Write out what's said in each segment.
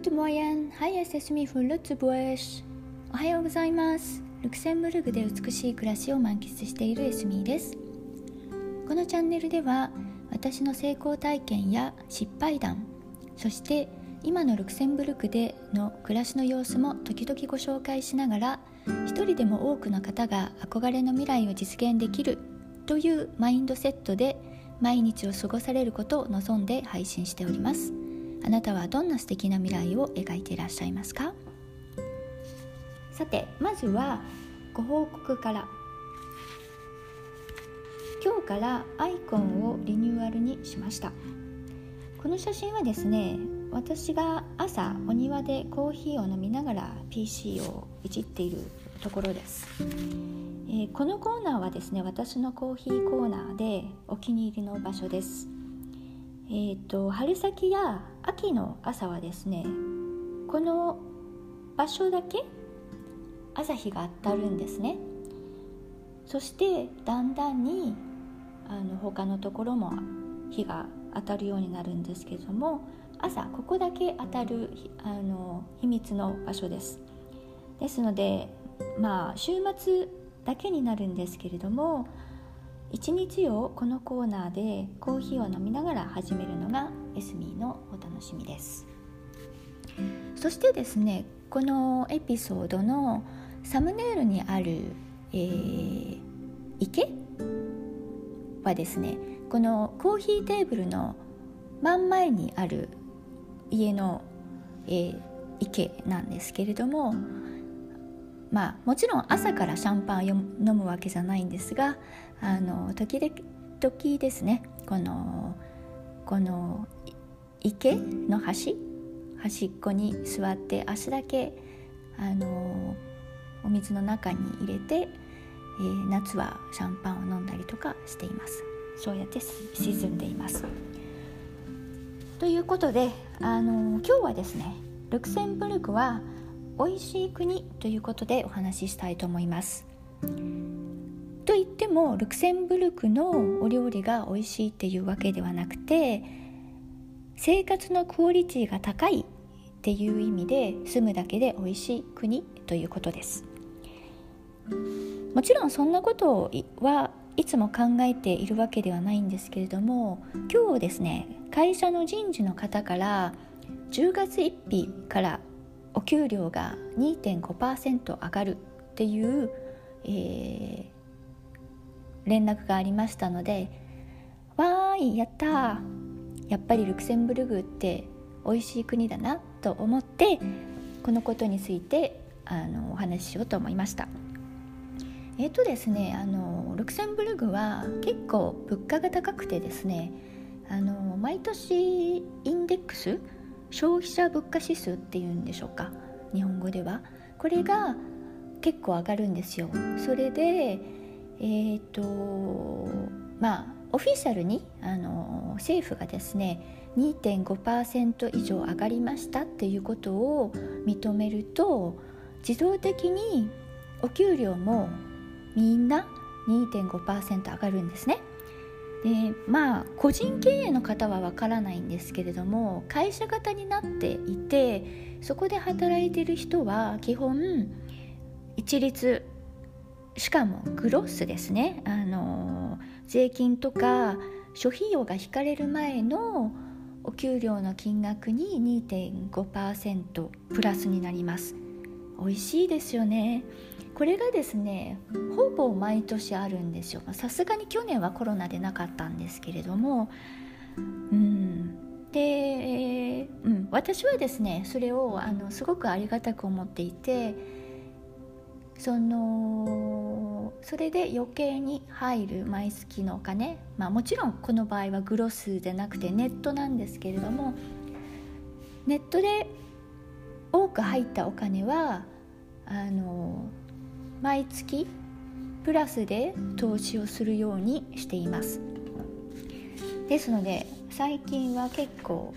Good morning! Hi, s s m i from Lützburg. おはようございます。ルクセンブルグで美しい暮らしを満喫しているエスミーです。このチャンネルでは私の成功体験や失敗談、そして今のルクセンブルクでの暮らしの様子も時々ご紹介しながら一人でも多くの方が憧れの未来を実現できるというマインドセットで毎日を過ごされることを望んで配信しておりますあなたはどんな素敵な未来を描いていらっしゃいますか？さてまずはご報告から。今日からアイコンをリニューアルにしました。この写真はですね私が朝お庭でコーヒーを飲みながら PC をいじっているところです、えー、このコーナーはですね私のコーヒーコーナーでお気に入りの場所です。えーと、春先や秋の朝はですねこの場所だけ朝日が当たるんですね。そしてだんだんにあの他のところも日が当たるようになるんですけども朝ここだけ当たるあの秘密の場所です。ですのでまあ週末だけになるんですけれども一日をこのコーナーでコーヒーを飲みながら始めるのがエスミーのお楽しみです。そしてですねこのエピソードのサムネイルにある、えー、池はですねこのコーヒーテーブルの真ん前にある家の、えー、池なんですけれどもまあもちろん朝からシャンパンを飲むわけじゃないんですがあの時々ですねこのこの池の端端っこに座って足だけあのお水の中に入れて、えー、夏はシャンパンを飲んだりとかしています。そうやって沈んでいます。ということであの今日はですねルクセンブルクは美味しい国ということでお話ししたいと思います。と言ってもルクセンブルクのお料理が美味しいっていうわけではなくて生活のクオリティが高いっていう意味で住むだけで美味しい国ということです。もちろんそんなことはいつも考えているわけではないんですけれども今日ですね会社の人事の方から10月1日からお給料が2.5%上がるっていう、えー、連絡がありましたのでわーいやったやっぱりルクセンブルグって美味しい国だなと思ってこのことについてあのお話ししようと思いました。えっ、ー、とですねあのルクセンブルグは結構物価が高くてですねあの毎年インデックス消費者物価指数っていうんでしょうか？日本語では。これが結構上がるんですよ。それでえっ、ー、とまあオフィシャルにあの政府がですね2.5%以上上がりましたっていうことを認めると自動的にお給料もみんな2.5%上がるんですね。でまあ個人経営の方はわからないんですけれども会社型になっていてそこで働いている人は基本一律しかもグロスですね。あの税金とか諸費用が引かれる前のお給料の金額に2.5%プラスになります。美味しいですよね。これがですねほぼ毎年あるんですよ。さすがに去年はコロナでなかったんですけれども。うん。で、うん、私はですねそれをあのすごくありがたく思っていてそのそれで余計に入る毎月のお金、まあ、もちろんこの場合はグロスでなくてネットなんですけれどもネットで多く入ったお金はあの毎月プラスで投資をするようにしています。ですので最近は結構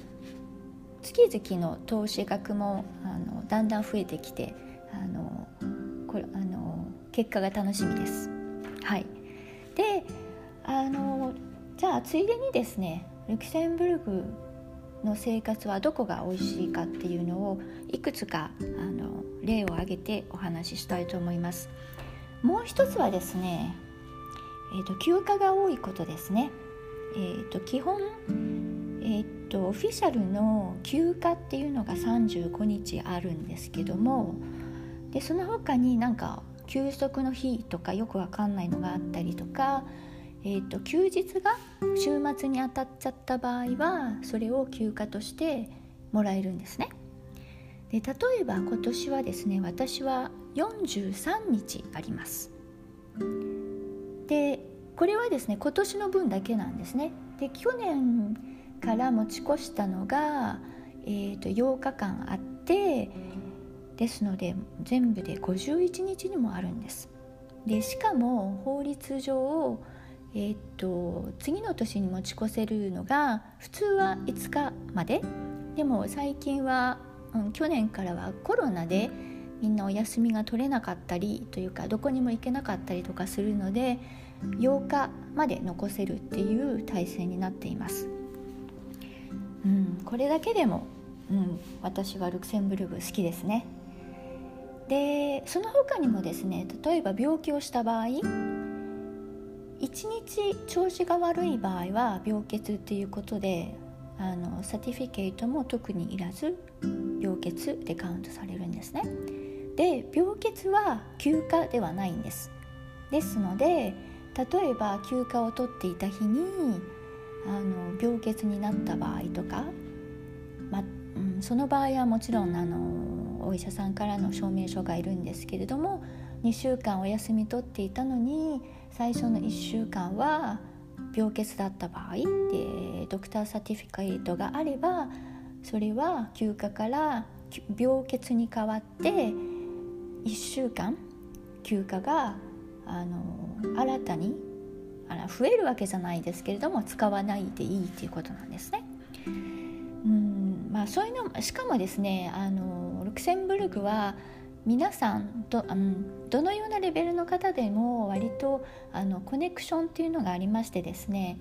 月々の投資額もあのだんだん増えてきてあのこれあの結果が楽しみです。はい。であのじゃあついでにですねルキセンブルグの生活はどこが美味しいかっていうのをいくつかあの例を挙げてお話ししたいと思います。もう一つはですね、えーと、休暇が多いことですね。えーと、基本、えーと、オフィシャルの休暇っていうのが35日あるんですけどもでその他になんか休息の日とかよくわかんないのがあったりとかえーと、休日が週末に当たっちゃった場合はそれを休暇としてもらえるんですね。で例えば今年はですね私は43日あります。でこれはですね今年の分だけなんですね。で去年から持ち越したのが、えーと、と8日間あってですので全部で51日にもあるんです。でしかも法律上えー、っと次の年に持ち越せるのが普通は5日まででも最近は、うん、去年からはコロナでみんなお休みが取れなかったりというかどこにも行けなかったりとかするので8日まで残せるっていう体制になっています。うん、これだけでも、うん、私はルクセンブルク好きですね。でその他にもですね例えば病気をした場合1日調子が悪い場合は病欠っていうことであのサティフィケートも特にいらず病欠でカウントされるんですね。で病欠は休暇ではないんです。ですので例えば休暇を取っていた日にあの病欠になった場合とか、まうん、その場合はもちろんあのお医者さんからの証明書がいるんですけれども2週間お休み取っていたのに最初の1週間は病欠だった場合でドクターサティフィケートがあればそれは休暇から病欠に変わって1週間休暇があの新たにあら増えるわけじゃないですけれども使わないでいいということなんですね。うんまあ、そういうのしかもですねあのルクセンブルクは皆さんど,、うん、どのようなレベルの方でも割とあのコネクションっていうのがありましてですね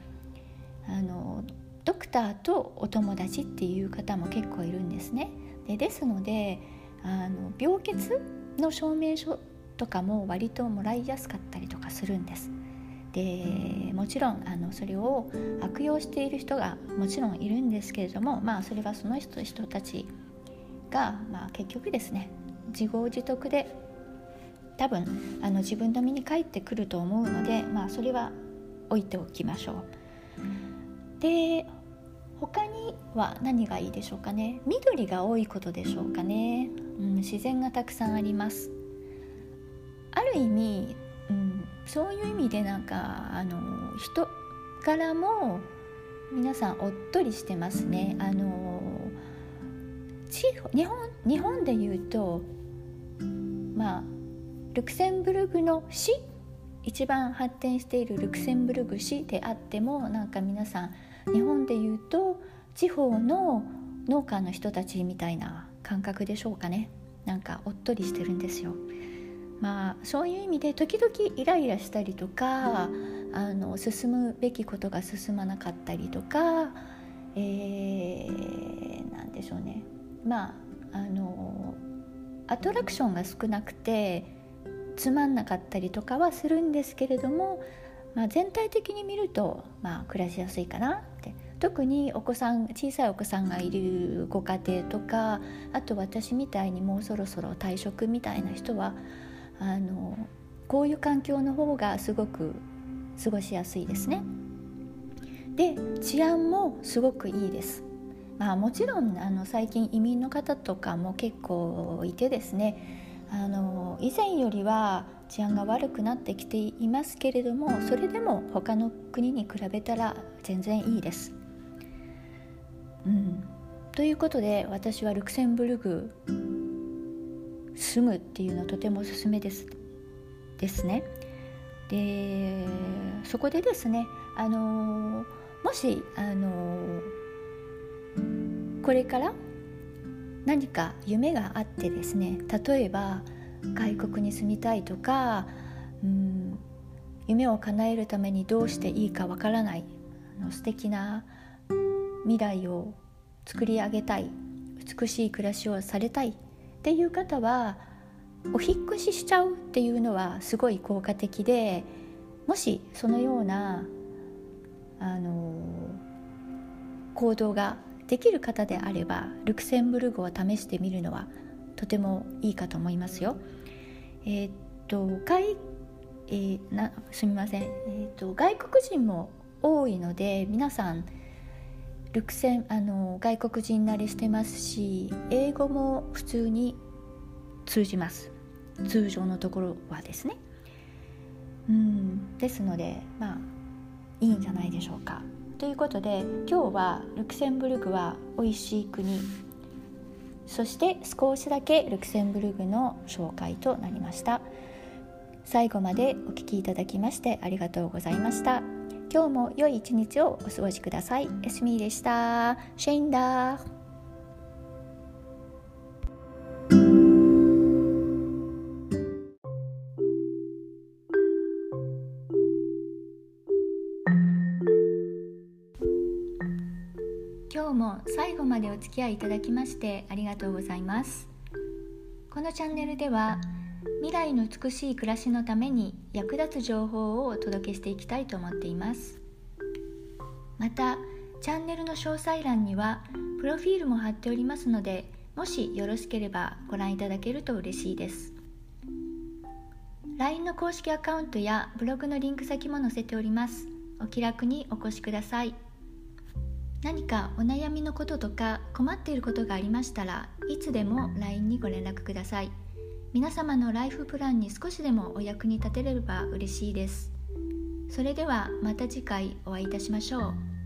あのドクターとお友達っていう方も結構いるんですね。でですのであの病欠の証明書とかも割ともらいやすかったりとかするんです。でもちろんあのそれを悪用している人がもちろんいるんですけれどもまあそれはその人人たちが、まあ、結局ですね自業自得で多分あの自分の身に返ってくると思うので、まあ、それは置いておきましょう。で他には何がいいでしょうかね？緑が多いことでしょうかね、うん、自然がたくさんあります。ある意味、うん、そういう意味でなんかあの人からも皆さんおっとりしてますね。あの日本日本で言うとまあルクセンブルグの市一番発展しているルクセンブルグ市であってもなんか皆さん日本でいうと地方の農家の人たちみたいな感覚でしょうかねなんかおっとりしてるんですよ。まあそういう意味で時々イライラしたりとかあの進むべきことが進まなかったりとか、えー、なんでしょうねまああのアトラクションが少なくてつまんなかったりとかはするんですけれども、まあ、全体的に見ると、まあ、暮らしやすいかなって特にお子さん小さいお子さんがいるご家庭とかあと私みたいにもうそろそろ退職みたいな人はあのこういう環境の方がすごく過ごしやすいですね。で治安もすごくいいです。まあ、もちろんあの最近移民の方とかも結構いてですねあの以前よりは治安が悪くなってきていますけれどもそれでも他の国に比べたら全然いいです。うん、ということで私はルクセンブルク住むっていうのはとてもおすすめですですね。でそこでですねあのもしあのこれから何か夢があってですね例えば外国に住みたいとかうん夢を叶えるためにどうしていいかわからないあの素敵な未来を作り上げたい美しい暮らしをされたいっていう方はお引越ししちゃうっていうのはすごい効果的でもしそのようなあの行動ができる方であればルクセンブルグを試してみるのはとてもいいかと思いますよ。えー、っと外、えー、なすみません、えー、っと外国人も多いので皆さんルクセンあの外国人慣れしてますし英語も普通に通じます。通常のところはですね。うんですのでまあいいんじゃないでしょうか。ということで今日はルクセンブルクは美味しい国。そして少しだけルクセンブルクの紹介となりました。最後までお聴きいただきましてありがとうございました。今日も良い一日をお過ごしください。エスミーでした。シェインダー。までお付き合いいただきましてありがとうございます。このチャンネルでは未来の美しい暮らしのために役立つ情報をお届けしていきたいと思っています。またチャンネルの詳細欄にはプロフィールも貼っておりますのでもしよろしければご覧いただけると嬉しいです。LINE の公式アカウントやブログのリンク先も載せております。お気楽にお越しください。何かお悩みのこととか困っていることがありましたらいつでも LINE にご連絡ください。皆様のライフプランに少しでもお役に立てれば嬉しいです。それではまた次回お会いいたしましょう。